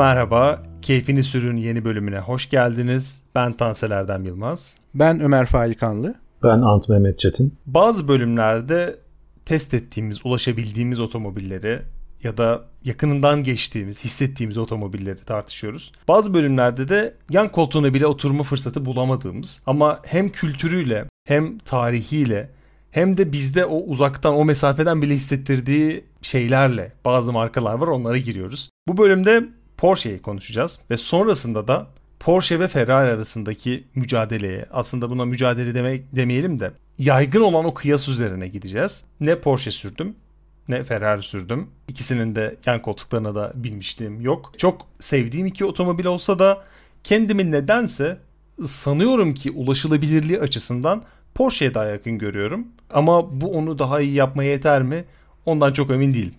Merhaba, Keyfini Sürün yeni bölümüne hoş geldiniz. Ben Tansel Erdem Yılmaz. Ben Ömer Faikanlı. Ben Ant Mehmet Çetin. Bazı bölümlerde test ettiğimiz, ulaşabildiğimiz otomobilleri ya da yakınından geçtiğimiz, hissettiğimiz otomobilleri tartışıyoruz. Bazı bölümlerde de yan koltuğuna bile oturma fırsatı bulamadığımız ama hem kültürüyle hem tarihiyle hem de bizde o uzaktan o mesafeden bile hissettirdiği şeylerle bazı markalar var onlara giriyoruz. Bu bölümde Porsche'yi konuşacağız ve sonrasında da Porsche ve Ferrari arasındaki mücadeleye aslında buna mücadele demek demeyelim de yaygın olan o kıyas üzerine gideceğiz. Ne Porsche sürdüm ne Ferrari sürdüm. İkisinin de yan koltuklarına da binmişliğim yok. Çok sevdiğim iki otomobil olsa da kendimi nedense sanıyorum ki ulaşılabilirliği açısından Porsche'ye daha yakın görüyorum. Ama bu onu daha iyi yapmaya yeter mi? Ondan çok emin değilim.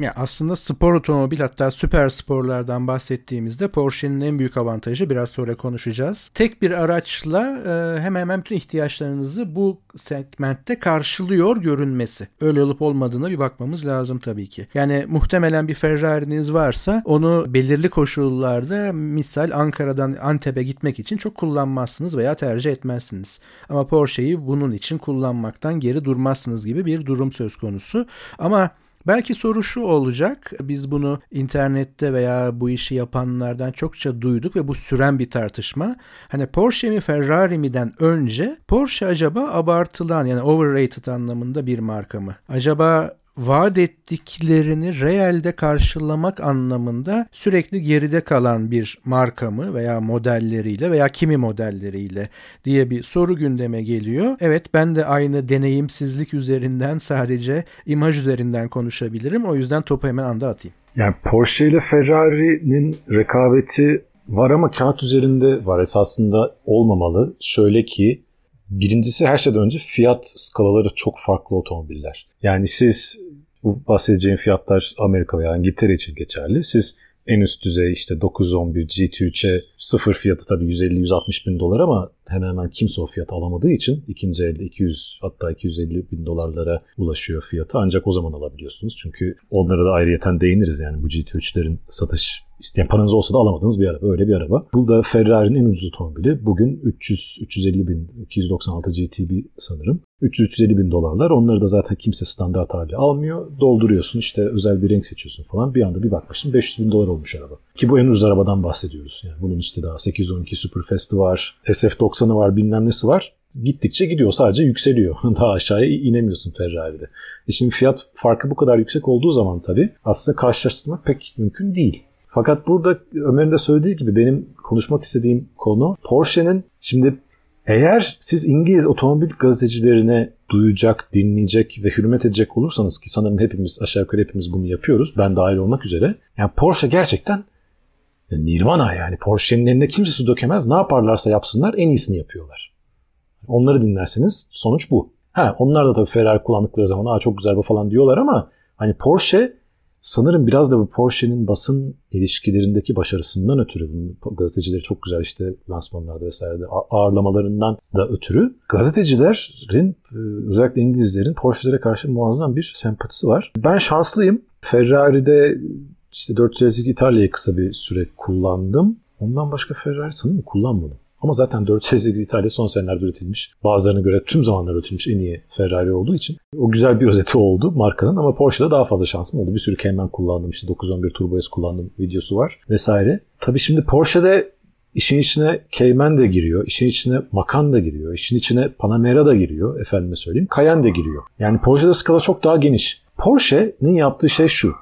Ya aslında spor otomobil hatta süper sporlardan bahsettiğimizde Porsche'nin en büyük avantajı biraz sonra konuşacağız. Tek bir araçla e, hemen hemen bütün ihtiyaçlarınızı bu segmentte karşılıyor görünmesi. Öyle olup olmadığına bir bakmamız lazım tabii ki. Yani muhtemelen bir Ferrari'niz varsa onu belirli koşullarda misal Ankara'dan Antep'e gitmek için çok kullanmazsınız veya tercih etmezsiniz. Ama Porsche'yi bunun için kullanmaktan geri durmazsınız gibi bir durum söz konusu. Ama Belki soru şu olacak. Biz bunu internette veya bu işi yapanlardan çokça duyduk ve bu süren bir tartışma. Hani Porsche mi Ferrari mi'den önce Porsche acaba abartılan yani overrated anlamında bir marka mı? Acaba vaat ettiklerini realde karşılamak anlamında sürekli geride kalan bir marka mı veya modelleriyle veya kimi modelleriyle diye bir soru gündeme geliyor. Evet ben de aynı deneyimsizlik üzerinden sadece imaj üzerinden konuşabilirim. O yüzden topu hemen anda atayım. Yani Porsche ile Ferrari'nin rekabeti var ama kağıt üzerinde var. Esasında olmamalı. Şöyle ki Birincisi her şeyden önce fiyat skalaları çok farklı otomobiller. Yani siz bu bahsedeceğim fiyatlar Amerika veya İngiltere için geçerli. Siz en üst düzey işte 911 GT3'e sıfır fiyatı tabii 150-160 bin dolar ama hemen hemen kimse o fiyatı alamadığı için ikinci elde 200 hatta 250 bin dolarlara ulaşıyor fiyatı. Ancak o zaman alabiliyorsunuz. Çünkü onlara da ayrıyeten değiniriz yani bu GT3'lerin satış isteyen paranız olsa da alamadığınız bir araba. Öyle bir araba. Bu da Ferrari'nin en ucuz otomobili. Bugün 300 350 bin 296 GTB sanırım. 300-350 bin dolarlar. Onları da zaten kimse standart hali almıyor. Dolduruyorsun işte özel bir renk seçiyorsun falan. Bir anda bir bakmışsın 500 bin dolar olmuş araba. Ki bu en ucuz arabadan bahsediyoruz. Yani bunun işte daha 812 Superfast'ı var. SF90'ı var bilmem nesi var. Gittikçe gidiyor sadece yükseliyor. daha aşağıya inemiyorsun Ferrari'de. E şimdi fiyat farkı bu kadar yüksek olduğu zaman tabii aslında karşılaştırmak pek mümkün değil. Fakat burada Ömer'in de söylediği gibi benim konuşmak istediğim konu Porsche'nin şimdi eğer siz İngiliz otomobil gazetecilerine duyacak, dinleyecek ve hürmet edecek olursanız ki sanırım hepimiz aşağı yukarı hepimiz bunu yapıyoruz. Ben dahil olmak üzere. Yani Porsche gerçekten Nirvana yani. Porsche'nin eline kimse su dökemez. Ne yaparlarsa yapsınlar en iyisini yapıyorlar. Onları dinlerseniz sonuç bu. Ha onlar da tabii Ferrari kullandıkları zaman Aa, çok güzel bu falan diyorlar ama hani Porsche Sanırım biraz da bu Porsche'nin basın ilişkilerindeki başarısından ötürü gazetecileri çok güzel işte lansmanlarda vesairede ağırlamalarından da ötürü gazetecilerin e, özellikle İngilizlerin Porsche'lere karşı muazzam bir sempatisi var. Ben şanslıyım. Ferrari'de işte 452 İtalya'yı kısa bir süre kullandım. Ondan başka Ferrari sanırım kullanmadım. Ama zaten 408 İtalya son senelerde üretilmiş. Bazılarına göre tüm zamanlar üretilmiş en iyi Ferrari olduğu için. O güzel bir özeti oldu markanın ama Porsche'da daha fazla şansım oldu. Bir sürü Cayman kullandım işte 911 Turbo S kullandım videosu var vesaire. Tabii şimdi Porsche'de işin içine Cayman da giriyor, işin içine Macan da giriyor, işin içine Panamera da giriyor efendime söyleyeyim. Cayenne de giriyor. Yani Porsche'de skala çok daha geniş. Porsche'nin yaptığı şey şu.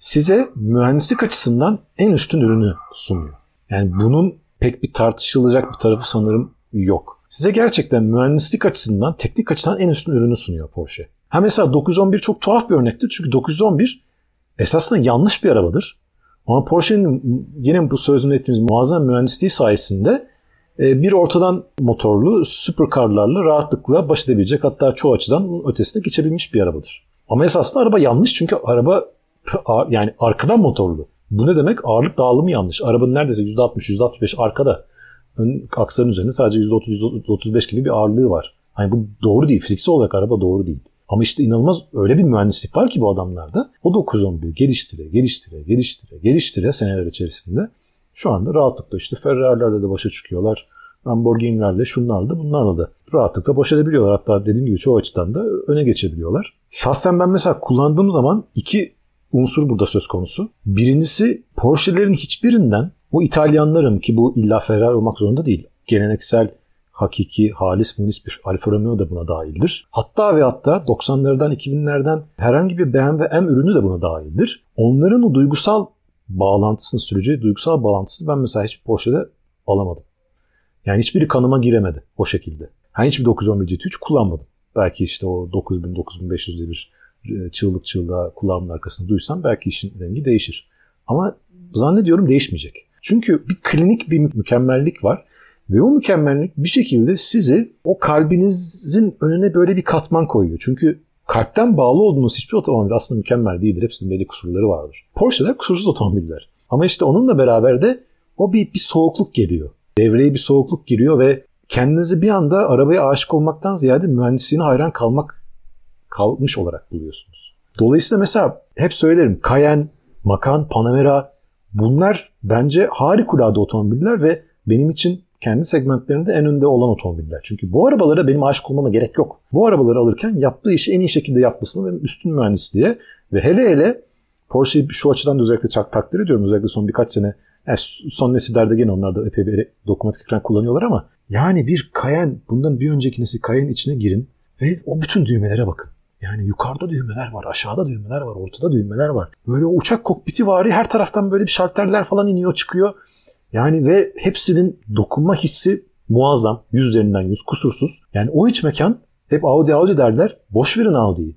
Size mühendislik açısından en üstün ürünü sunuyor. Yani bunun pek bir tartışılacak bir tarafı sanırım yok. Size gerçekten mühendislik açısından, teknik açıdan en üstün ürünü sunuyor Porsche. Ha mesela 911 çok tuhaf bir örnektir. Çünkü 911 esasında yanlış bir arabadır. Ama Porsche'nin yine bu sözünü ettiğimiz muazzam mühendisliği sayesinde e, bir ortadan motorlu süperkarlarla rahatlıkla baş edebilecek hatta çoğu açıdan ötesine geçebilmiş bir arabadır. Ama esasında araba yanlış çünkü araba yani arkadan motorlu. Bu ne demek? Ağırlık dağılımı yanlış. Arabanın neredeyse %60, %65 arkada. Ön aksarın üzerinde sadece %30, %35 gibi bir ağırlığı var. Hani bu doğru değil. Fiziksel olarak araba doğru değil. Ama işte inanılmaz öyle bir mühendislik var ki bu adamlarda. O 911 geliştire, geliştire, geliştire, geliştire seneler içerisinde şu anda rahatlıkla işte Ferrari'lerle de başa çıkıyorlar. Lamborghini'lerle, şunlarla bunlarla da rahatlıkla baş edebiliyorlar. Hatta dediğim gibi çoğu açıdan da öne geçebiliyorlar. Şahsen ben mesela kullandığım zaman iki unsur burada söz konusu. Birincisi Porsche'lerin hiçbirinden o İtalyanların ki bu illa Ferrari olmak zorunda değil. Geleneksel hakiki, halis, munis bir Alfa Romeo da buna dahildir. Hatta ve hatta 90'lardan 2000'lerden herhangi bir BMW M ürünü de buna dahildir. Onların o duygusal bağlantısını, sürücüye duygusal bağlantısını ben mesela hiçbir Porsche'de alamadım. Yani hiçbiri kanıma giremedi o şekilde. Ben hiçbir 911 GT3 kullanmadım. Belki işte o 9000-9500'de bir çığlık çığlığa kulağımın arkasında duysam belki işin rengi değişir. Ama zannediyorum değişmeyecek. Çünkü bir klinik bir mükemmellik var. Ve o mükemmellik bir şekilde sizi o kalbinizin önüne böyle bir katman koyuyor. Çünkü kalpten bağlı olduğunuz hiçbir otomobil aslında mükemmel değildir. Hepsinin belli kusurları vardır. Porsche'ler kusursuz otomobiller. Ama işte onunla beraber de o bir, bir soğukluk geliyor. Devreye bir soğukluk giriyor ve kendinizi bir anda arabaya aşık olmaktan ziyade mühendisliğine hayran kalmak kalmış olarak buluyorsunuz. Dolayısıyla mesela hep söylerim Cayenne, Macan, Panamera bunlar bence harikulade otomobiller ve benim için kendi segmentlerinde en önde olan otomobiller. Çünkü bu arabalara benim aşık olmama gerek yok. Bu arabaları alırken yaptığı işi en iyi şekilde yapmasını ve üstün mühendisliğe ve hele hele Porsche'yi şu açıdan da özellikle çok takdir ediyorum. Özellikle son birkaç sene yani son nesillerde gene onlar da epey bir dokunmatik ekran kullanıyorlar ama yani bir Cayenne bundan bir önceki nesil Cayenne içine girin ve o bütün düğmelere bakın. Yani yukarıda düğmeler var, aşağıda düğmeler var, ortada düğmeler var. Böyle uçak kokpiti var her taraftan böyle bir şalterler falan iniyor çıkıyor. Yani ve hepsinin dokunma hissi muazzam. Yüzlerinden yüz kusursuz. Yani o iç mekan hep Audi Audi derler. Boş verin Audi'yi.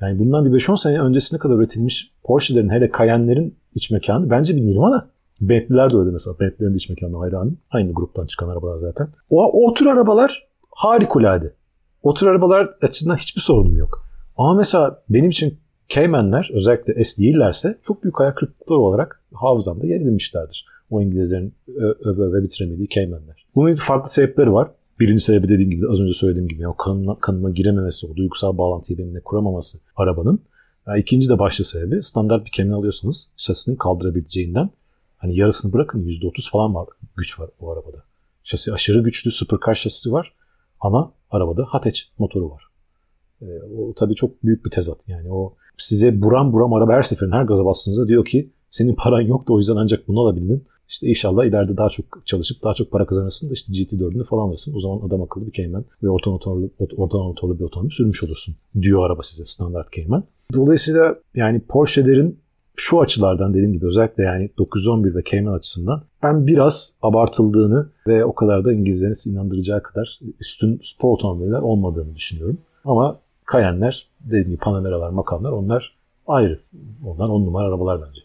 Yani bundan bir 5-10 sene öncesine kadar üretilmiş Porsche'lerin hele Cayenne'lerin iç mekanı bence bir nirvana. Bentley'ler de öyle mesela. Bentley'lerin iç mekanı hayranım. Aynı gruptan çıkan arabalar zaten. O, o tür arabalar harikulade. O tür arabalar açısından hiçbir sorunum yok. Ama mesela benim için Cayman'ler özellikle S değillerse çok büyük ayak kırıklıkları olarak hafızamda yer edinmişlerdir. O İngilizlerin öve öve bitiremediği Cayman'ler. Bunun farklı sebepleri var. Birinci sebebi dediğim gibi az önce söylediğim gibi o kanına, kanına girememesi, o duygusal bağlantıyı benimle kuramaması arabanın. Yani ikinci de başlı sebebi standart bir Cayman alıyorsanız şasinin kaldırabileceğinden hani yarısını bırakın %30 falan var güç var o arabada. Şasi aşırı güçlü supercar şasisi var ama arabada Hatch motoru var. E, o tabii çok büyük bir tezat. Yani o size buram buram araba her seferin her gaza bastığınızda diyor ki senin paran yok da o yüzden ancak bunu alabildin. İşte inşallah ileride daha çok çalışıp daha çok para kazanırsın da işte GT4'ünü falan alırsın. O zaman adam akıllı bir Cayman ve orta motorlu, orta motorlu bir otomobil sürmüş olursun diyor araba size standart Cayman. Dolayısıyla yani Porsche'lerin şu açılardan dediğim gibi özellikle yani 911 ve Cayman açısından ben biraz abartıldığını ve o kadar da İngilizlerin inandıracağı kadar üstün spor otomobiller olmadığını düşünüyorum. Ama Cayenne'ler, dediğim gibi Panamera'lar, Macan'lar onlar ayrı. Onlar on numara arabalar bence.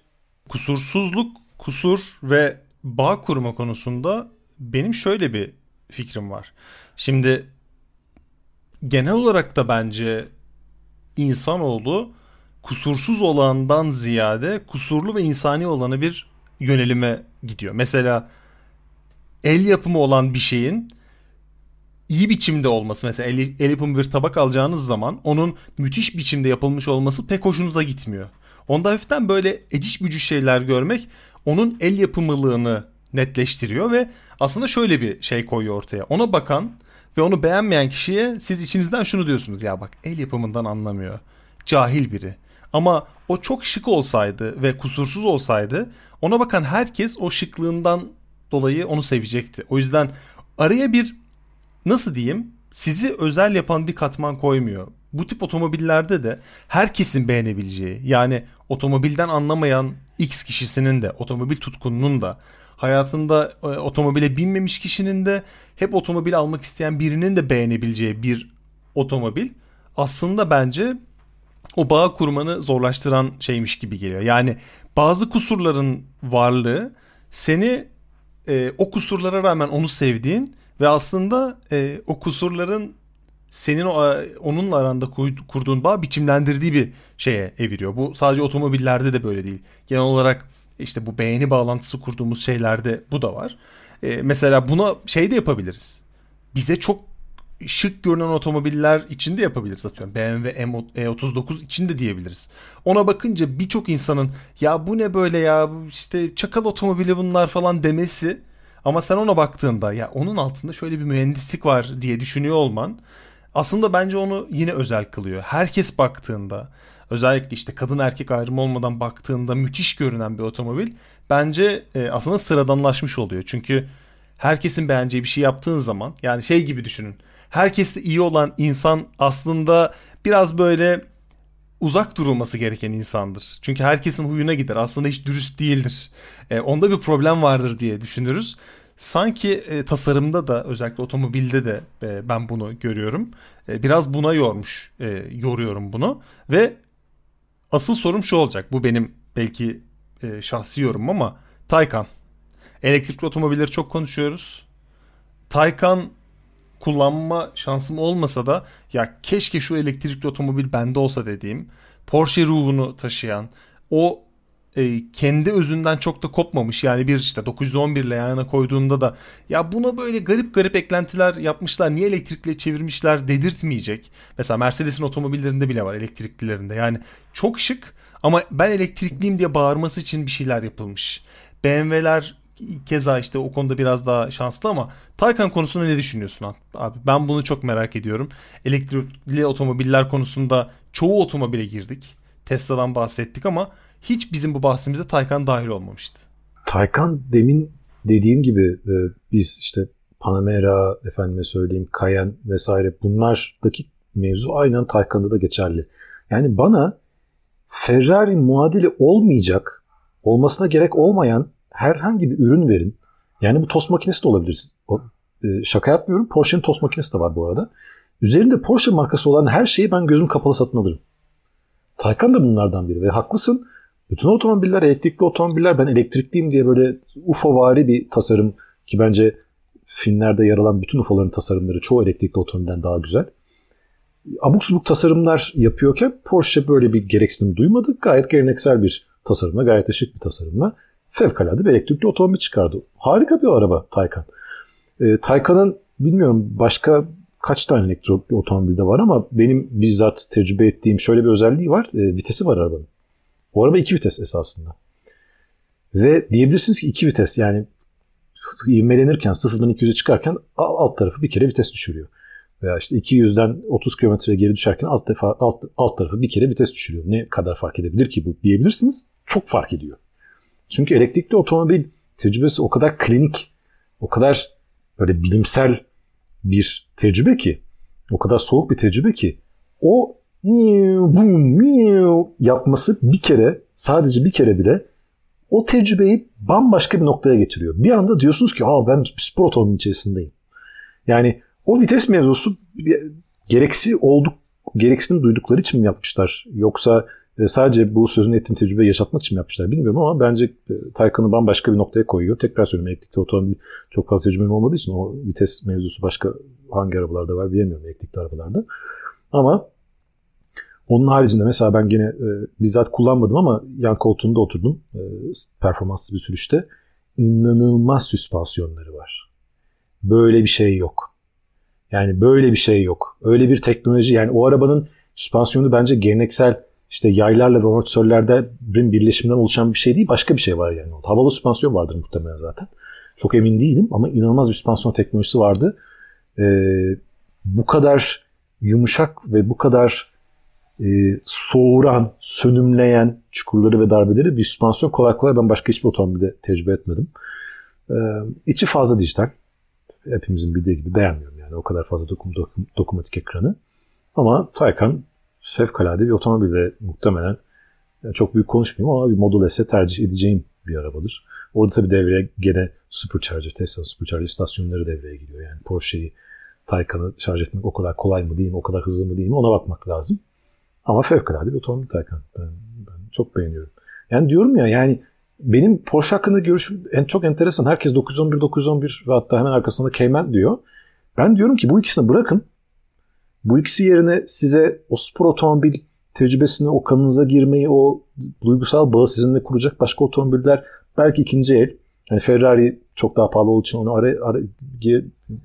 Kusursuzluk, kusur ve bağ kurma konusunda benim şöyle bir fikrim var. Şimdi genel olarak da bence insanoğlu kusursuz olandan ziyade kusurlu ve insani olanı bir yönelime gidiyor. Mesela el yapımı olan bir şeyin iyi biçimde olması mesela el, el bir tabak alacağınız zaman onun müthiş biçimde yapılmış olması pek hoşunuza gitmiyor. Onda hafiften böyle eciş bücüş şeyler görmek onun el yapımılığını netleştiriyor ve aslında şöyle bir şey koyuyor ortaya. Ona bakan ve onu beğenmeyen kişiye siz içinizden şunu diyorsunuz ya bak el yapımından anlamıyor. Cahil biri. Ama o çok şık olsaydı ve kusursuz olsaydı ona bakan herkes o şıklığından dolayı onu sevecekti. O yüzden araya bir nasıl diyeyim sizi özel yapan bir katman koymuyor. Bu tip otomobillerde de herkesin beğenebileceği yani otomobilden anlamayan X kişisinin de otomobil tutkununun da hayatında e, otomobile binmemiş kişinin de hep otomobil almak isteyen birinin de beğenebileceği bir otomobil aslında bence o bağ kurmanı zorlaştıran şeymiş gibi geliyor. Yani bazı kusurların varlığı seni e, o kusurlara rağmen onu sevdiğin ve aslında e, o kusurların senin o, onunla aranda kurduğun bağ biçimlendirdiği bir şeye eviriyor. Bu sadece otomobillerde de böyle değil. Genel olarak işte bu beğeni bağlantısı kurduğumuz şeylerde bu da var. E, mesela buna şey de yapabiliriz. Bize çok şık görünen otomobiller için de yapabiliriz atıyorum. BMW M39 için de diyebiliriz. Ona bakınca birçok insanın ya bu ne böyle ya işte çakal otomobili bunlar falan demesi ama sen ona baktığında ya onun altında şöyle bir mühendislik var diye düşünüyor olman aslında bence onu yine özel kılıyor. Herkes baktığında özellikle işte kadın erkek ayrımı olmadan baktığında müthiş görünen bir otomobil bence e, aslında sıradanlaşmış oluyor. Çünkü herkesin beğeneceği bir şey yaptığın zaman yani şey gibi düşünün. Herkesle iyi olan insan aslında biraz böyle uzak durulması gereken insandır. Çünkü herkesin huyuna gider. Aslında hiç dürüst değildir. E, onda bir problem vardır diye düşünürüz. Sanki e, tasarımda da özellikle otomobilde de e, ben bunu görüyorum. E, biraz buna yormuş, e, yoruyorum bunu ve asıl sorum şu olacak. Bu benim belki e, şahsi yorumum ama Taycan. Elektrikli otomobilleri çok konuşuyoruz. Taycan kullanma şansım olmasa da ya keşke şu elektrikli otomobil bende olsa dediğim Porsche ruhunu taşıyan o e, kendi özünden çok da kopmamış. Yani bir işte 911 ile yana koyduğunda da ya buna böyle garip garip eklentiler yapmışlar. Niye elektrikli çevirmişler dedirtmeyecek. Mesela Mercedes'in otomobillerinde bile var elektriklilerinde. Yani çok şık ama ben elektrikliyim diye bağırması için bir şeyler yapılmış. BMW'ler keza işte o konuda biraz daha şanslı ama Taycan konusunda ne düşünüyorsun abi? Ben bunu çok merak ediyorum. Elektrikli otomobiller konusunda çoğu otomobile girdik. Tesla'dan bahsettik ama hiç bizim bu bahsimize Taycan dahil olmamıştı. Taycan demin dediğim gibi e, biz işte Panamera, efendime söyleyeyim Cayenne vesaire bunlardaki mevzu aynen Taycan'da da geçerli. Yani bana Ferrari muadili olmayacak, olmasına gerek olmayan herhangi bir ürün verin. Yani bu tost makinesi de olabilir. O, e, şaka yapmıyorum. Porsche'nin tost makinesi de var bu arada. Üzerinde Porsche markası olan her şeyi ben gözüm kapalı satın alırım. Taycan da bunlardan biri ve haklısın. Bütün otomobiller elektrikli otomobiller ben elektrikliyim diye böyle UFO-vari bir tasarım ki bence filmlerde yer alan bütün UFO'ların tasarımları çoğu elektrikli otomobilden daha güzel. Abuk subuk tasarımlar yapıyorken Porsche böyle bir gereksinim duymadı. Gayet geleneksel bir tasarımla, gayet ışık bir tasarımla fevkalade bir elektrikli otomobil çıkardı. Harika bir araba Taycan. E, Taycan'ın bilmiyorum başka kaç tane elektrikli otomobilde var ama benim bizzat tecrübe ettiğim şöyle bir özelliği var. E, vitesi var arabanın. Bu araba iki vites esasında. Ve diyebilirsiniz ki iki vites yani ivmelenirken sıfırdan 200'e çıkarken alt tarafı bir kere vites düşürüyor. Veya işte 200'den 30 kilometre geri düşerken alt, defa, alt, alt tarafı bir kere vites düşürüyor. Ne kadar fark edebilir ki bu diyebilirsiniz. Çok fark ediyor. Çünkü elektrikli otomobil tecrübesi o kadar klinik, o kadar böyle bilimsel bir tecrübe ki, o kadar soğuk bir tecrübe ki o yapması bir kere, sadece bir kere bile o tecrübeyi bambaşka bir noktaya getiriyor. Bir anda diyorsunuz ki Aa, ben spor otomobil içerisindeyim. Yani o vites mevzusu gereksi olduk, gereksinim duydukları için mi yapmışlar? Yoksa e, sadece bu sözünü ettiğim tecrübeyi yaşatmak için mi yapmışlar bilmiyorum ama bence e, Taycan'ı bambaşka bir noktaya koyuyor. Tekrar söyleyeyim elektrikli otomobil çok fazla tecrübem olmadığı için o vites mevzusu başka hangi arabalarda var bilemiyorum elektrikli arabalarda. Ama onun haricinde mesela ben gene e, bizzat kullanmadım ama yan koltuğunda oturdum e, performanslı bir sürüşte. İnanılmaz süspansiyonları var. Böyle bir şey yok. Yani böyle bir şey yok. Öyle bir teknoloji yani o arabanın süspansiyonu bence geleneksel işte yaylarla ve amortisörlerden birleşiminden oluşan bir şey değil. Başka bir şey var yani. Havalı süspansiyon vardır muhtemelen zaten. Çok emin değilim ama inanılmaz bir süspansiyon teknolojisi vardı. Ee, bu kadar yumuşak ve bu kadar e, soğuran, sönümleyen çukurları ve darbeleri bir süspansiyon kolay kolay ben başka hiçbir otomobilde tecrübe etmedim. Ee, içi fazla dijital. Hepimizin bildiği gibi beğenmiyorum yani. O kadar fazla dokum, dokum, dokunmatik ekranı. Ama Taycan fevkalade bir otomobil ve muhtemelen yani çok büyük konuşmayayım ama bir Model S'e tercih edeceğim bir arabadır. Orada tabii devreye gene Supercharger, Tesla Supercharger istasyonları devreye giriyor. Yani Porsche'yi Taycan'ı şarj etmek o kadar kolay mı değil mi, o kadar hızlı mı değil mi ona bakmak lazım. Ama fevkalade bir otomobil Taycan. Ben, ben çok beğeniyorum. Yani diyorum ya yani benim Porsche hakkında görüşüm en çok enteresan. Herkes 911, 911 ve hatta hemen arkasında Cayman diyor. Ben diyorum ki bu ikisini bırakın. Bu ikisi yerine size o spor otomobil tecrübesini, o kanınıza girmeyi, o duygusal bağı sizinle kuracak başka otomobiller belki ikinci el Yani Ferrari çok daha pahalı olduğu için onu ara, ara,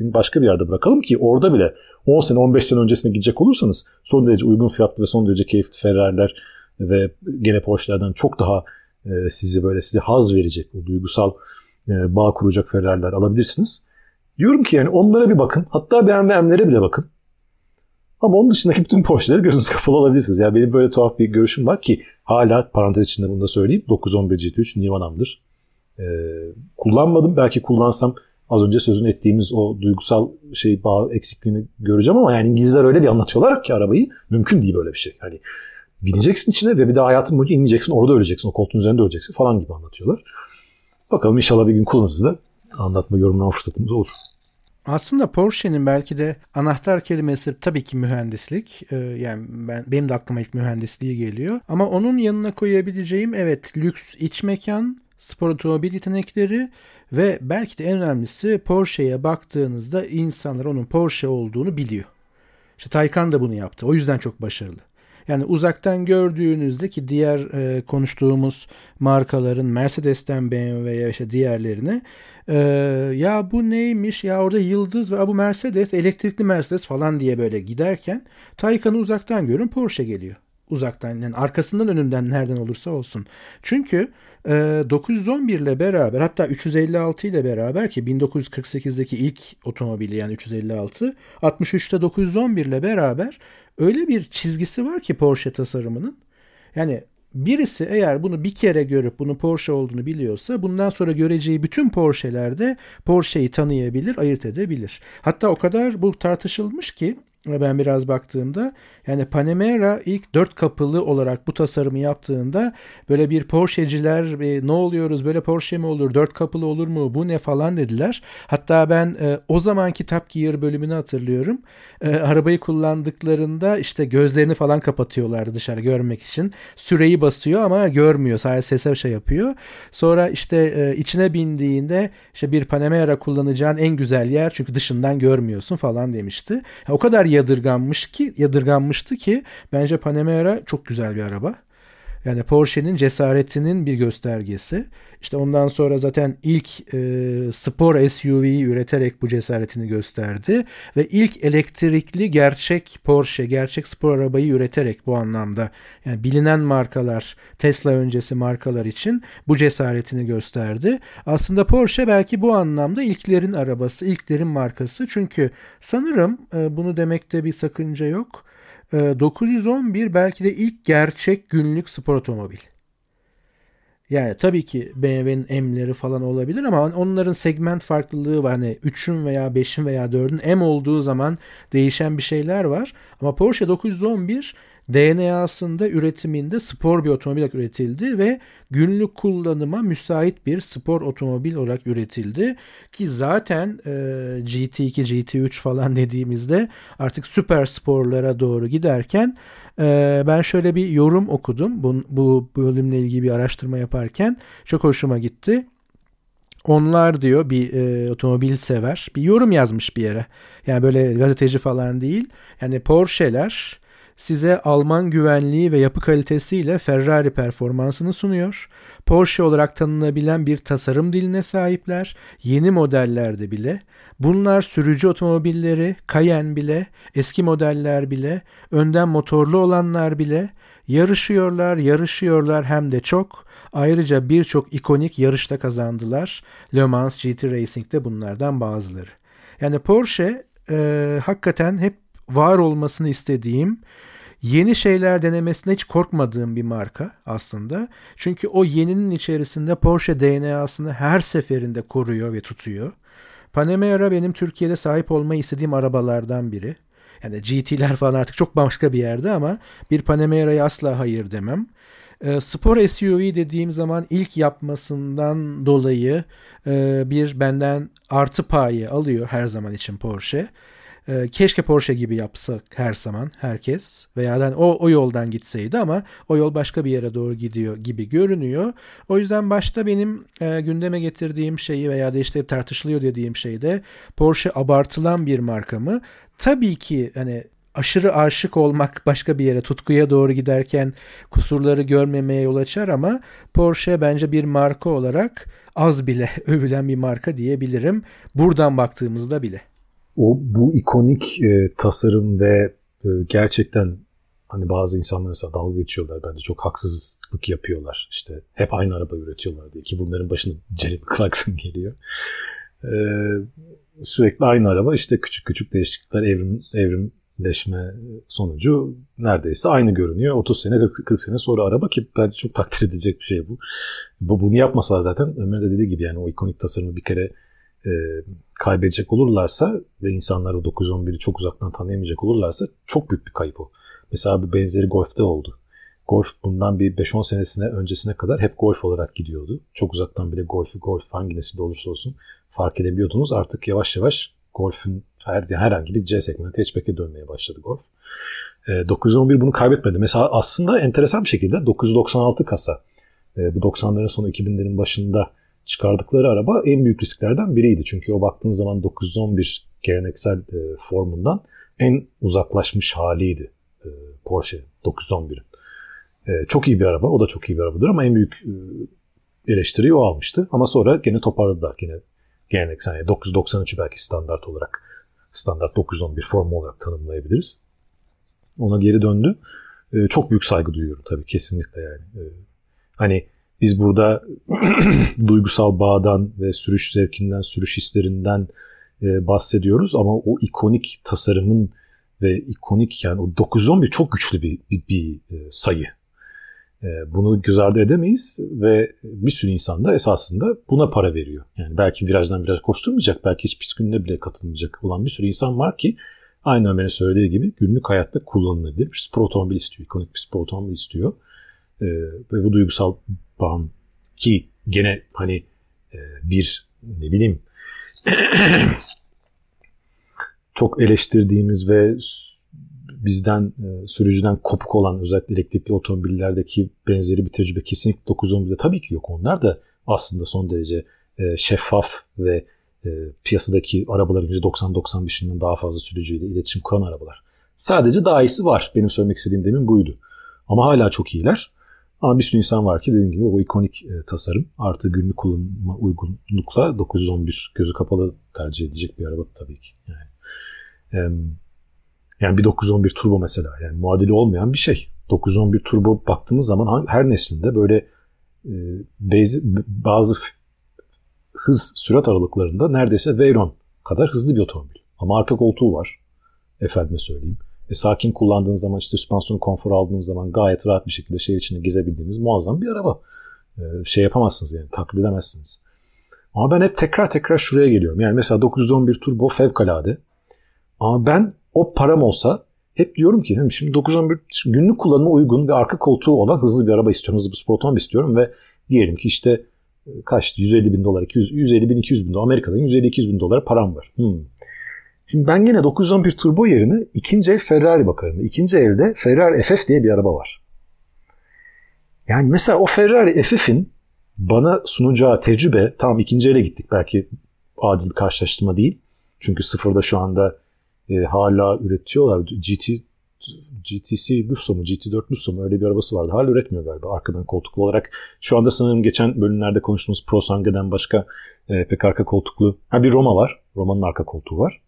başka bir yerde bırakalım ki orada bile 10 sene 15 sene öncesine gidecek olursanız son derece uygun fiyatlı ve son derece keyifli Ferrari'ler ve gene Porsche'lerden çok daha e, sizi böyle size haz verecek, o duygusal e, bağ kuracak Ferrari'ler alabilirsiniz. Diyorum ki yani onlara bir bakın. Hatta BMW'lere bile bakın. Ama onun dışındaki bütün Porsche'leri gözünüz kapalı alabilirsiniz. Yani benim böyle tuhaf bir görüşüm var ki hala parantez içinde bunu da söyleyeyim. 911 GT3 Nivana'mdır. Ee, kullanmadım. Belki kullansam az önce sözünü ettiğimiz o duygusal şey bağ eksikliğini göreceğim ama yani İngilizler öyle bir anlatıyorlar ki arabayı mümkün değil böyle bir şey. Hani bineceksin içine ve bir daha hayatın boyunca inmeyeceksin orada öleceksin o koltuğun üzerinde öleceksin falan gibi anlatıyorlar. Bakalım inşallah bir gün kullanırız da anlatma yorumlama fırsatımız olur. Aslında Porsche'nin belki de anahtar kelimesi tabii ki mühendislik. Ee, yani ben benim de aklıma ilk mühendisliği geliyor. Ama onun yanına koyabileceğim evet lüks iç mekan, spor otomobil yetenekleri ve belki de en önemlisi Porsche'ye baktığınızda insanlar onun Porsche olduğunu biliyor. İşte Taycan da bunu yaptı. O yüzden çok başarılı. Yani uzaktan gördüğünüzde ki diğer e, konuştuğumuz markaların Mercedes'ten BMW'ye işte diğerlerine e, ya bu neymiş? Ya orada yıldız ve bu Mercedes elektrikli Mercedes falan diye böyle giderken Taycan'ı uzaktan görün Porsche geliyor. Uzaktan yani arkasından önünden nereden olursa olsun. Çünkü e, 911 ile beraber hatta 356 ile beraber ki 1948'deki ilk otomobili yani 356 63'te 911 ile beraber öyle bir çizgisi var ki Porsche tasarımının. Yani birisi eğer bunu bir kere görüp bunu Porsche olduğunu biliyorsa bundan sonra göreceği bütün Porsche'lerde Porsche'yi tanıyabilir, ayırt edebilir. Hatta o kadar bu tartışılmış ki ben biraz baktığımda yani Panamera ilk dört kapılı olarak bu tasarımı yaptığında böyle bir Porsche'ciler e, ne oluyoruz böyle Porsche mi olur dört kapılı olur mu bu ne falan dediler. Hatta ben e, o zamanki Top Gear bölümünü hatırlıyorum. E, arabayı kullandıklarında işte gözlerini falan kapatıyorlardı dışarı görmek için. Süreyi basıyor ama görmüyor sadece sese şey yapıyor. Sonra işte e, içine bindiğinde işte bir Panamera kullanacağın en güzel yer çünkü dışından görmüyorsun falan demişti. O kadar yadırganmış ki yadırganmıştı ki bence Panamera çok güzel bir araba. Yani Porsche'nin cesaretinin bir göstergesi. İşte ondan sonra zaten ilk e, spor SUV'yi üreterek bu cesaretini gösterdi ve ilk elektrikli gerçek Porsche, gerçek spor arabayı üreterek bu anlamda yani bilinen markalar, Tesla öncesi markalar için bu cesaretini gösterdi. Aslında Porsche belki bu anlamda ilklerin arabası, ilklerin markası. Çünkü sanırım e, bunu demekte bir sakınca yok. 911 e, belki de ilk gerçek günlük spor otomobil. Yani tabii ki BMW'nin M'leri falan olabilir ama onların segment farklılığı var. Hani 3'ün veya 5'in veya 4'ün M olduğu zaman değişen bir şeyler var. Ama Porsche 911 DNA'sında üretiminde spor bir otomobil olarak üretildi ve günlük kullanıma müsait bir spor otomobil olarak üretildi. Ki zaten e, GT2, GT3 falan dediğimizde artık süper sporlara doğru giderken e, ben şöyle bir yorum okudum bu, bu bölümle ilgili bir araştırma yaparken. Çok hoşuma gitti. Onlar diyor bir e, otomobil sever bir yorum yazmış bir yere. Yani böyle gazeteci falan değil. Yani Porsche'ler size Alman güvenliği ve yapı kalitesiyle Ferrari performansını sunuyor. Porsche olarak tanınabilen bir tasarım diline sahipler. Yeni modellerde bile. Bunlar sürücü otomobilleri, Cayenne bile, eski modeller bile, önden motorlu olanlar bile yarışıyorlar, yarışıyorlar hem de çok. Ayrıca birçok ikonik yarışta kazandılar. Le Mans GT Racing'de bunlardan bazıları. Yani Porsche e, hakikaten hep var olmasını istediğim Yeni şeyler denemesine hiç korkmadığım bir marka aslında. Çünkü o yeninin içerisinde Porsche DNA'sını her seferinde koruyor ve tutuyor. Panamera benim Türkiye'de sahip olmayı istediğim arabalardan biri. Yani GT'ler falan artık çok başka bir yerde ama bir Panamera'ya asla hayır demem. E, spor SUV dediğim zaman ilk yapmasından dolayı e, bir benden artı payı alıyor her zaman için Porsche. Ee, keşke Porsche gibi yapsak her zaman herkes veya yani o, o yoldan gitseydi ama o yol başka bir yere doğru gidiyor gibi görünüyor. O yüzden başta benim e, gündeme getirdiğim şeyi veya da işte tartışılıyor dediğim şey de Porsche abartılan bir marka mı? Tabii ki hani aşırı aşık olmak başka bir yere tutkuya doğru giderken kusurları görmemeye yol açar ama Porsche bence bir marka olarak az bile övülen bir marka diyebilirim. Buradan baktığımızda bile. O bu ikonik e, tasarım ve e, gerçekten hani bazı insanlar mesela dalga geçiyorlar. Bence çok haksızlık yapıyorlar. İşte hep aynı araba üretiyorlar diye ki bunların başında Jeremy Clarkson geliyor. E, sürekli aynı araba işte küçük küçük değişiklikler evrim evrimleşme sonucu neredeyse aynı görünüyor. 30 sene 40, 40 sene sonra araba ki bence çok takdir edilecek bir şey bu. Bu bunu yapmasalar zaten Ömer de dediği gibi yani o ikonik tasarımı bir kere e, kaybedecek olurlarsa ve insanlar o 911'i çok uzaktan tanıyamayacak olurlarsa çok büyük bir kayıp o. Mesela bu benzeri Golf'te oldu. Golf bundan bir 5-10 senesine öncesine kadar hep Golf olarak gidiyordu. Çok uzaktan bile Golf'ü Golf hangi nesilde olursa olsun fark edebiliyordunuz. Artık yavaş yavaş Golf'ün her, herhangi bir C segmenti hatchback'e dönmeye başladı Golf. E, 911 bunu kaybetmedi. Mesela aslında enteresan bir şekilde 996 kasa e, bu 90'ların sonu 2000'lerin başında çıkardıkları araba en büyük risklerden biriydi. Çünkü o baktığın zaman 911 geleneksel e, formundan en uzaklaşmış haliydi e, Porsche 911'in. E, çok iyi bir araba. O da çok iyi bir arabadır ama en büyük e, eleştiriyi o almıştı. Ama sonra gene toparladılar. Gene geleneksel yani 993'ü belki standart olarak standart 911 formu olarak tanımlayabiliriz. Ona geri döndü. E, çok büyük saygı duyuyorum tabii kesinlikle yani. E, hani biz burada duygusal bağdan ve sürüş zevkinden, sürüş hislerinden e, bahsediyoruz ama o ikonik tasarımın ve ikonik yani o 911 çok güçlü bir, bir, bir e, sayı. E, bunu göz ardı edemeyiz ve bir sürü insan da esasında buna para veriyor. Yani belki virajdan biraz koşturmayacak, belki hiç pis bile katılmayacak olan bir sürü insan var ki aynı Ömer'in söylediği gibi günlük hayatta kullanılabilir bir spor otomobil istiyor, ikonik bir spor otomobil istiyor. E, ve bu duygusal bağım ki gene hani e, bir ne bileyim çok eleştirdiğimiz ve bizden e, sürücüden kopuk olan özellikle elektrikli otomobillerdeki benzeri bir tecrübe kesinlikle 911'de tabii ki yok. Onlar da aslında son derece e, şeffaf ve piyasadaki arabaların %90-95'inden daha fazla sürücüyle iletişim kuran arabalar. Sadece daha iyisi var. Benim söylemek istediğim demin buydu. Ama hala çok iyiler. Ama bir sürü insan var ki dediğim gibi o ikonik e, tasarım artı günlük kullanıma uygunlukla 911 gözü kapalı tercih edecek bir araba tabii ki. Yani, e, yani bir 911 turbo mesela yani muadili olmayan bir şey. 911 turbo baktığınız zaman her neslinde böyle e, bazı, bazı hız sürat aralıklarında neredeyse Veyron kadar hızlı bir otomobil. Ama arka koltuğu var. Efendime söyleyeyim. E, sakin kullandığınız zaman işte süspansiyonu konfor aldığınız zaman gayet rahat bir şekilde şehir içinde gezebildiğiniz muazzam bir araba. E, şey yapamazsınız yani taklit edemezsiniz. Ama ben hep tekrar tekrar şuraya geliyorum. Yani mesela 911 Turbo fevkalade. Ama ben o param olsa hep diyorum ki şimdi 911 günlük kullanıma uygun bir arka koltuğu olan hızlı bir araba istiyorum. Hızlı bir spor otomobil istiyorum ve diyelim ki işte e, kaçtı 150 bin dolar 200, 150 bin 200 bin dolar Amerika'da 150-200 bin dolar param var. Hmm. Şimdi ben yine 911 Turbo yerine ikinci el Ferrari bakarım. İkinci elde Ferrari FF diye bir araba var. Yani mesela o Ferrari FF'in bana sunacağı tecrübe, tamam ikinci ele gittik belki adil bir karşılaştırma değil. Çünkü sıfırda şu anda e, hala üretiyorlar. GT GTC Lusso mu GT4 Lusso mu öyle bir arabası vardı. Hala üretmiyor galiba arkadan koltuklu olarak. Şu anda sanırım geçen bölümlerde konuştuğumuz Pro Sange'den başka e, pek arka koltuklu. Ha bir Roma var. Roma'nın arka koltuğu var.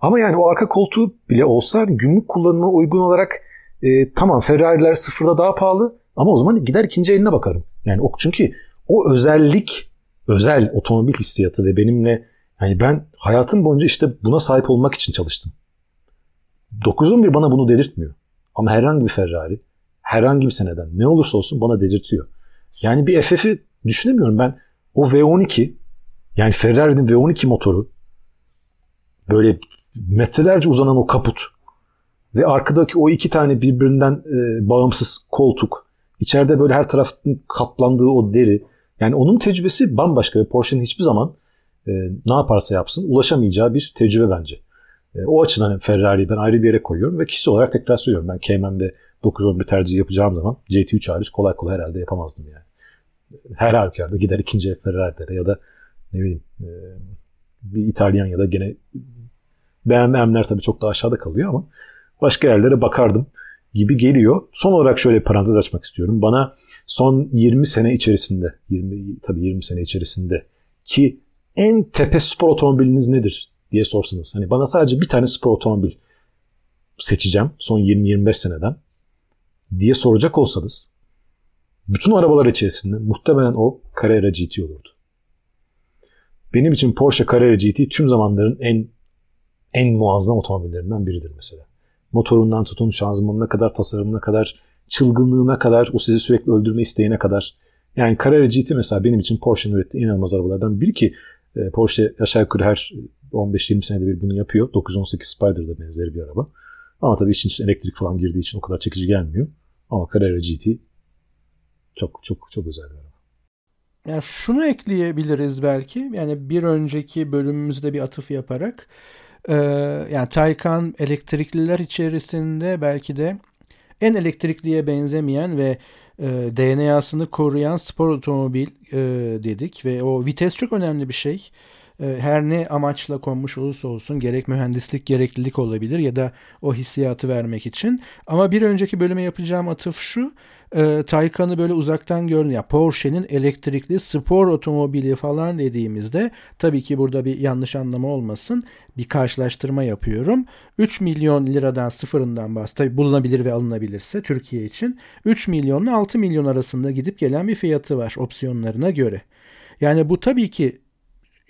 Ama yani o arka koltuğu bile olsa günlük kullanıma uygun olarak e, tamam Ferrari'ler sıfırda daha pahalı ama o zaman gider ikinci eline bakarım. Yani o çünkü o özellik, özel otomobil hissiyatı ve benimle yani ben hayatım boyunca işte buna sahip olmak için çalıştım. 911 bana bunu dedirtmiyor. Ama herhangi bir Ferrari, herhangi bir seneden ne olursa olsun bana dedirtiyor. Yani bir FF'i düşünemiyorum ben. O V12 yani Ferrari'nin V12 motoru böyle metrelerce uzanan o kaput ve arkadaki o iki tane birbirinden e, bağımsız koltuk, içeride böyle her tarafın kaplandığı o deri. Yani onun tecrübesi bambaşka ve Porsche'nin hiçbir zaman e, ne yaparsa yapsın ulaşamayacağı bir tecrübe bence. E, o açıdan Ferrari'yi ben ayrı bir yere koyuyorum ve kişi olarak tekrar söylüyorum. Ben Cayman'de 911 tercih yapacağım zaman GT3 hariç kolay kolay herhalde yapamazdım yani. Her halükarda gider ikinci Ferrari'lere ya da ne bileyim e, bir İtalyan ya da gene BMW'ler tabii çok daha aşağıda kalıyor ama başka yerlere bakardım gibi geliyor. Son olarak şöyle bir parantez açmak istiyorum. Bana son 20 sene içerisinde, 20 tabii 20 sene içerisinde ki en tepe spor otomobiliniz nedir diye sorsanız. Hani bana sadece bir tane spor otomobil seçeceğim son 20-25 seneden diye soracak olsanız bütün arabalar içerisinde muhtemelen o Carrera GT olurdu. Benim için Porsche Carrera GT tüm zamanların en en muazzam otomobillerinden biridir mesela. Motorundan tutun şanzımanına kadar, tasarımına kadar, çılgınlığına kadar, o sizi sürekli öldürme isteğine kadar. Yani Carrera GT mesela benim için Porsche'nin ürettiği inanılmaz arabalardan biri ki e, Porsche aşağı yukarı her 15-20 senede bir bunu yapıyor. 918 Spider'da benzeri bir araba. Ama tabii işin içine elektrik falan girdiği için o kadar çekici gelmiyor. Ama Carrera GT çok çok çok özel bir araba. Yani şunu ekleyebiliriz belki. Yani bir önceki bölümümüzde bir atıf yaparak e, yani Taycan elektrikliler içerisinde belki de en elektrikliye benzemeyen ve e, DNA'sını koruyan spor otomobil e, dedik ve o vites çok önemli bir şey. E, her ne amaçla konmuş olursa olsun gerek mühendislik gereklilik olabilir ya da o hissiyatı vermek için. Ama bir önceki bölüme yapacağım atıf şu e, Taycan'ı böyle uzaktan görün ya Porsche'nin elektrikli spor otomobili falan dediğimizde tabii ki burada bir yanlış anlama olmasın bir karşılaştırma yapıyorum. 3 milyon liradan sıfırından bahs tabii bulunabilir ve alınabilirse Türkiye için 3 milyonla 6 milyon arasında gidip gelen bir fiyatı var opsiyonlarına göre. Yani bu tabii ki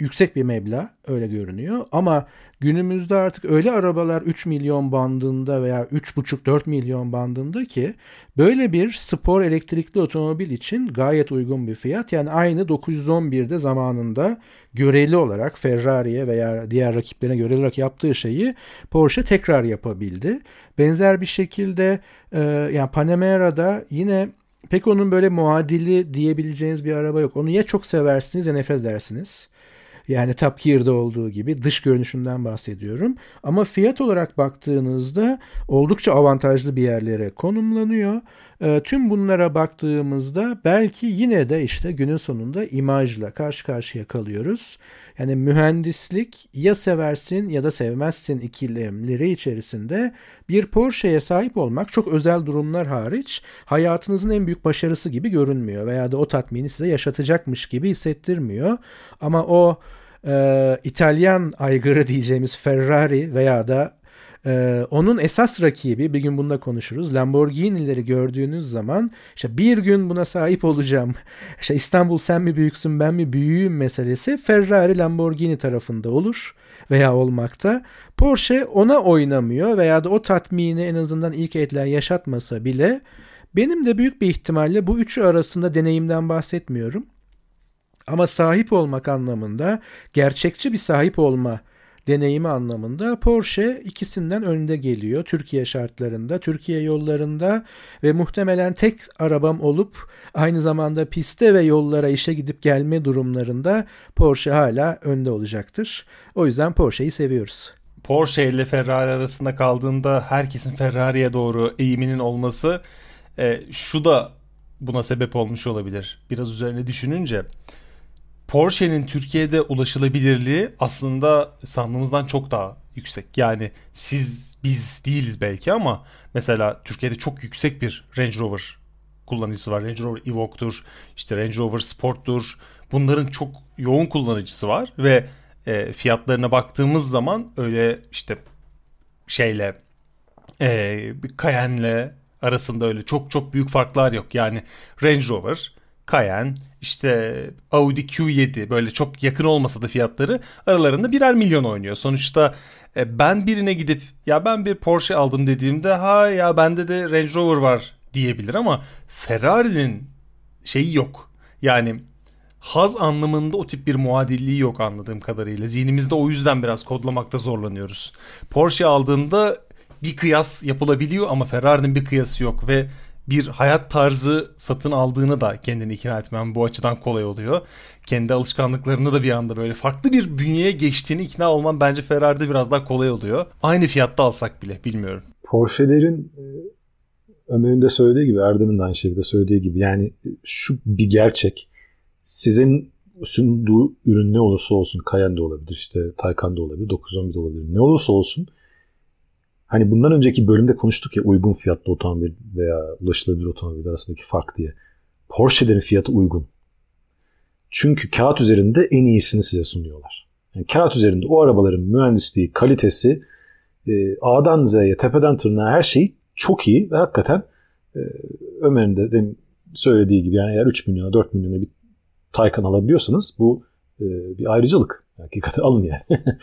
yüksek bir meblağ öyle görünüyor ama günümüzde artık öyle arabalar 3 milyon bandında veya 3,5-4 milyon bandında ki böyle bir spor elektrikli otomobil için gayet uygun bir fiyat. Yani aynı 911'de zamanında göreli olarak Ferrari'ye veya diğer rakiplerine göreli olarak yaptığı şeyi Porsche tekrar yapabildi. Benzer bir şekilde e, yani Panamera'da yine pek onun böyle muadili diyebileceğiniz bir araba yok. Onu ya çok seversiniz ya nefret edersiniz. Yani Top Gear'da olduğu gibi dış görünüşünden bahsediyorum. Ama fiyat olarak baktığınızda oldukça avantajlı bir yerlere konumlanıyor. E, tüm bunlara baktığımızda belki yine de işte günün sonunda imajla karşı karşıya kalıyoruz. Yani mühendislik ya seversin ya da sevmezsin ikilemleri içerisinde bir Porsche'ye sahip olmak çok özel durumlar hariç hayatınızın en büyük başarısı gibi görünmüyor veya da o tatmini size yaşatacakmış gibi hissettirmiyor. Ama o e, İtalyan aygırı diyeceğimiz Ferrari veya da ee, onun esas rakibi bir gün bunda konuşuruz. Lamborghini'leri gördüğünüz zaman işte bir gün buna sahip olacağım. İşte İstanbul sen mi büyüksün ben mi büyüğüm meselesi Ferrari Lamborghini tarafında olur veya olmakta. Porsche ona oynamıyor veya da o tatmini en azından ilk etler yaşatmasa bile benim de büyük bir ihtimalle bu üçü arasında deneyimden bahsetmiyorum. Ama sahip olmak anlamında gerçekçi bir sahip olma deneyimi anlamında Porsche ikisinden önde geliyor Türkiye şartlarında, Türkiye yollarında ve muhtemelen tek arabam olup aynı zamanda piste ve yollara işe gidip gelme durumlarında Porsche hala önde olacaktır. O yüzden Porsche'yi seviyoruz. Porsche ile Ferrari arasında kaldığında herkesin Ferrari'ye doğru eğiminin olması e, şu da buna sebep olmuş olabilir. Biraz üzerine düşününce Porsche'nin Türkiye'de ulaşılabilirliği aslında sandığımızdan çok daha yüksek. Yani siz biz değiliz belki ama mesela Türkiye'de çok yüksek bir Range Rover kullanıcısı var. Range Rover Evoque'dur, işte Range Rover Sport'tur. Bunların çok yoğun kullanıcısı var ve e, fiyatlarına baktığımız zaman öyle işte şeyle e, Cayenne'le arasında öyle çok çok büyük farklar yok. Yani Range Rover, Cayenne, işte Audi Q7 böyle çok yakın olmasa da fiyatları aralarında birer milyon oynuyor. Sonuçta e, ben birine gidip ya ben bir Porsche aldım dediğimde ha ya bende de Range Rover var diyebilir ama Ferrari'nin şeyi yok. Yani haz anlamında o tip bir muadilliği yok anladığım kadarıyla. Zihnimizde o yüzden biraz kodlamakta zorlanıyoruz. Porsche aldığında bir kıyas yapılabiliyor ama Ferrari'nin bir kıyası yok ve bir hayat tarzı satın aldığını da kendini ikna etmem bu açıdan kolay oluyor. Kendi alışkanlıklarını da bir anda böyle farklı bir bünyeye geçtiğini ikna olman bence Ferrari'de biraz daha kolay oluyor. Aynı fiyatta alsak bile bilmiyorum. Porsche'lerin e, Ömer'in de söylediği gibi Erdem'in de aynı şekilde söylediği gibi yani şu bir gerçek. Sizin sunduğu ürün ne olursa olsun Cayenne de olabilir, işte Taycan da olabilir, 911 de olabilir. Ne olursa olsun hani bundan önceki bölümde konuştuk ya uygun fiyatlı otomobil veya ulaşılabilir otomobil arasındaki fark diye. Porsche'lerin fiyatı uygun. Çünkü kağıt üzerinde en iyisini size sunuyorlar. Yani kağıt üzerinde o arabaların mühendisliği, kalitesi, e, A'dan Z'ye, tepeden tırnağa her şey çok iyi ve hakikaten e, Ömer'in de söylediği gibi yani eğer 3 milyona 4 milyona bir Taycan alabiliyorsanız bu e, bir ayrıcalık. Hakikaten alın yani.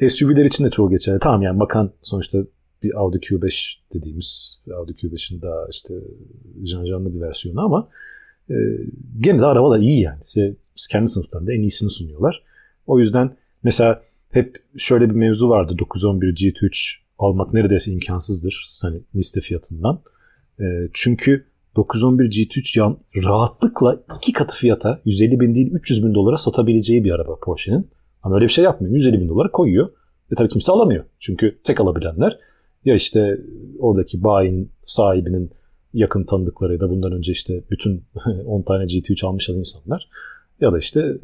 e, SUV'ler için de çoğu geçerli. Tamam yani bakan sonuçta bir Audi Q5 dediğimiz Audi Q5'in daha işte janjanlı bir versiyonu ama e, gene de arabalar iyi yani. Size kendi sınıflarında en iyisini sunuyorlar. O yüzden mesela hep şöyle bir mevzu vardı. 911 GT3 almak neredeyse imkansızdır hani liste fiyatından. E, çünkü 911 GT3 yan rahatlıkla iki katı fiyata 150 bin değil 300 bin dolara satabileceği bir araba Porsche'nin. Ama öyle bir şey yapmıyor. 150 bin dolara koyuyor. Ve tabii kimse alamıyor. Çünkü tek alabilenler ya işte oradaki bayin sahibinin yakın tanıdıkları ya da bundan önce işte bütün 10 tane GT3 almış olan insanlar ya da işte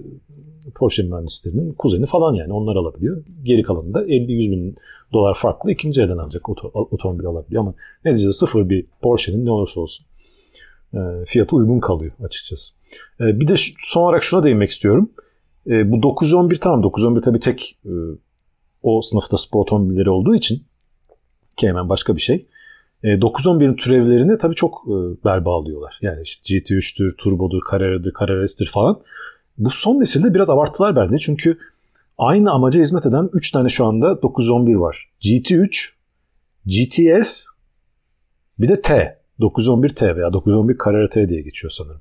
Porsche mühendislerinin kuzeni falan yani onlar alabiliyor. Geri kalanı da 50-100 bin dolar farklı ikinci elden ancak otomobil alabiliyor ama neticede sıfır bir Porsche'nin ne olursa olsun e, fiyatı uygun kalıyor açıkçası. E, bir de son olarak şuna değinmek istiyorum. E, bu 911 tamam 911 tabii tek o sınıfta spor otomobilleri olduğu için ki hemen başka bir şey. 911'in türevlerini tabii çok bel bağlıyorlar. Yani işte GT3'tür, Turbo'dur, Carrera'dır, Carrera's'tir falan. Bu son nesilde biraz abarttılar bence. Çünkü aynı amaca hizmet eden 3 tane şu anda 911 var. GT3, GTS, bir de T. 911T veya 911 Carrera T diye geçiyor sanırım.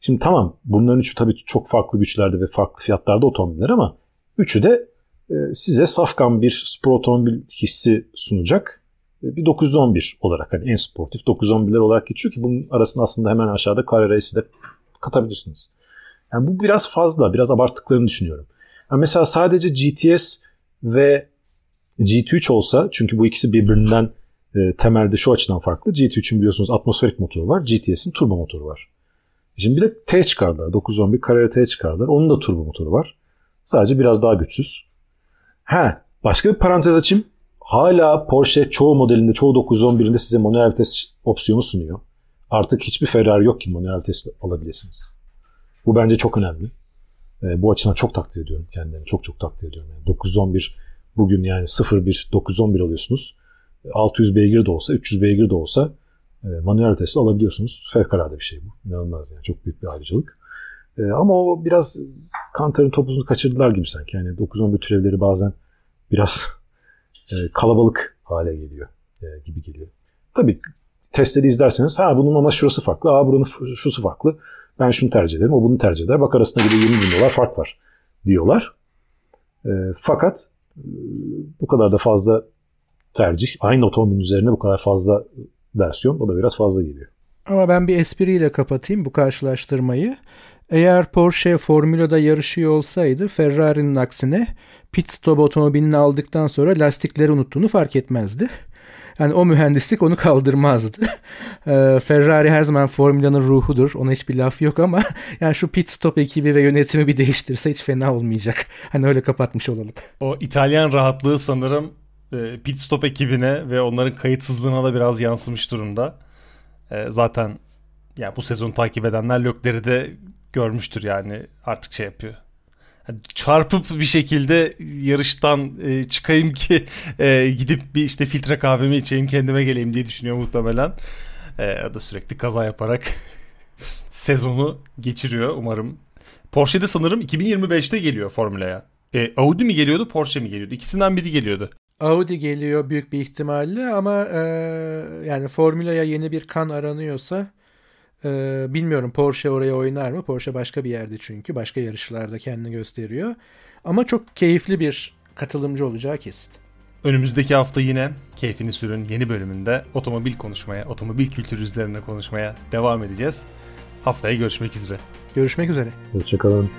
Şimdi tamam bunların üçü tabii çok farklı güçlerde ve farklı fiyatlarda otomobiller ama üçü de e, size safkan bir spor otomobil hissi sunacak e, bir 911 olarak hani en sportif 911'ler olarak geçiyor ki bunun arasında aslında hemen aşağıda Carrera'yı de katabilirsiniz. Yani bu biraz fazla, biraz abarttıklarını düşünüyorum. Yani mesela sadece GTS ve GT3 olsa çünkü bu ikisi birbirinden e, temelde şu açıdan farklı. GT3'ün biliyorsunuz atmosferik motoru var. GTS'in turbo motoru var. Şimdi bir de T çıkardılar. 911 Carrera T çıkardılar. Onun da turbo motoru var. Sadece biraz daha güçsüz. Ha, başka bir parantez açayım. Hala Porsche çoğu modelinde, çoğu 911'inde size manuel vites opsiyonu sunuyor. Artık hiçbir Ferrari yok ki manuel vites alabilirsiniz. Bu bence çok önemli. E, bu açıdan çok takdir ediyorum kendilerini. Çok çok takdir ediyorum. Yani 911 bugün yani 01 911 alıyorsunuz. 600 beygir de olsa, 300 beygir de olsa manuel vitesle alabiliyorsunuz. Fevkalade bir şey bu. İnanılmaz yani. Çok büyük bir ayrıcalık. E, ama o biraz Kantar'ın topuzunu kaçırdılar gibi sanki. Yani 9-11 türevleri bazen biraz e, kalabalık hale geliyor e, gibi geliyor. Tabii testleri izlerseniz ha bunun ama şurası farklı, ha buranın şusu farklı. Ben şunu tercih ederim, o bunu tercih eder. Bak arasında bile 20 bin dolar fark var diyorlar. E, fakat e, bu kadar da fazla tercih. Aynı otomobilin üzerine bu kadar fazla versiyon o da biraz fazla geliyor. Ama ben bir espriyle kapatayım bu karşılaştırmayı. Eğer Porsche Formula'da yarışıyor olsaydı Ferrari'nin aksine pit stop otomobilini aldıktan sonra lastikleri unuttuğunu fark etmezdi. Yani o mühendislik onu kaldırmazdı. Ee, Ferrari her zaman Formula'nın ruhudur. Ona hiçbir laf yok ama yani şu pit stop ekibi ve yönetimi bir değiştirse hiç fena olmayacak. Hani öyle kapatmış olalım. O İtalyan rahatlığı sanırım pit stop ekibine ve onların kayıtsızlığına da biraz yansımış durumda. E, zaten yani bu sezonu takip edenler Lökler'i de görmüştür yani artık şey yapıyor. Çarpıp bir şekilde yarıştan e, çıkayım ki e, gidip bir işte filtre kahvemi içeyim kendime geleyim diye düşünüyor muhtemelen. E, o da sürekli kaza yaparak sezonu geçiriyor umarım. Porsche'de sanırım 2025'te geliyor Formula'ya. E, Audi mi geliyordu Porsche mi geliyordu? İkisinden biri geliyordu. Audi geliyor büyük bir ihtimalle ama e, yani Formula'ya yeni bir kan aranıyorsa e, bilmiyorum Porsche oraya oynar mı? Porsche başka bir yerde çünkü başka yarışlarda kendini gösteriyor. Ama çok keyifli bir katılımcı olacağı kesin. Önümüzdeki hafta yine Keyfini Sürün yeni bölümünde otomobil konuşmaya, otomobil kültürü üzerine konuşmaya devam edeceğiz. Haftaya görüşmek üzere. Görüşmek üzere. Hoşçakalın.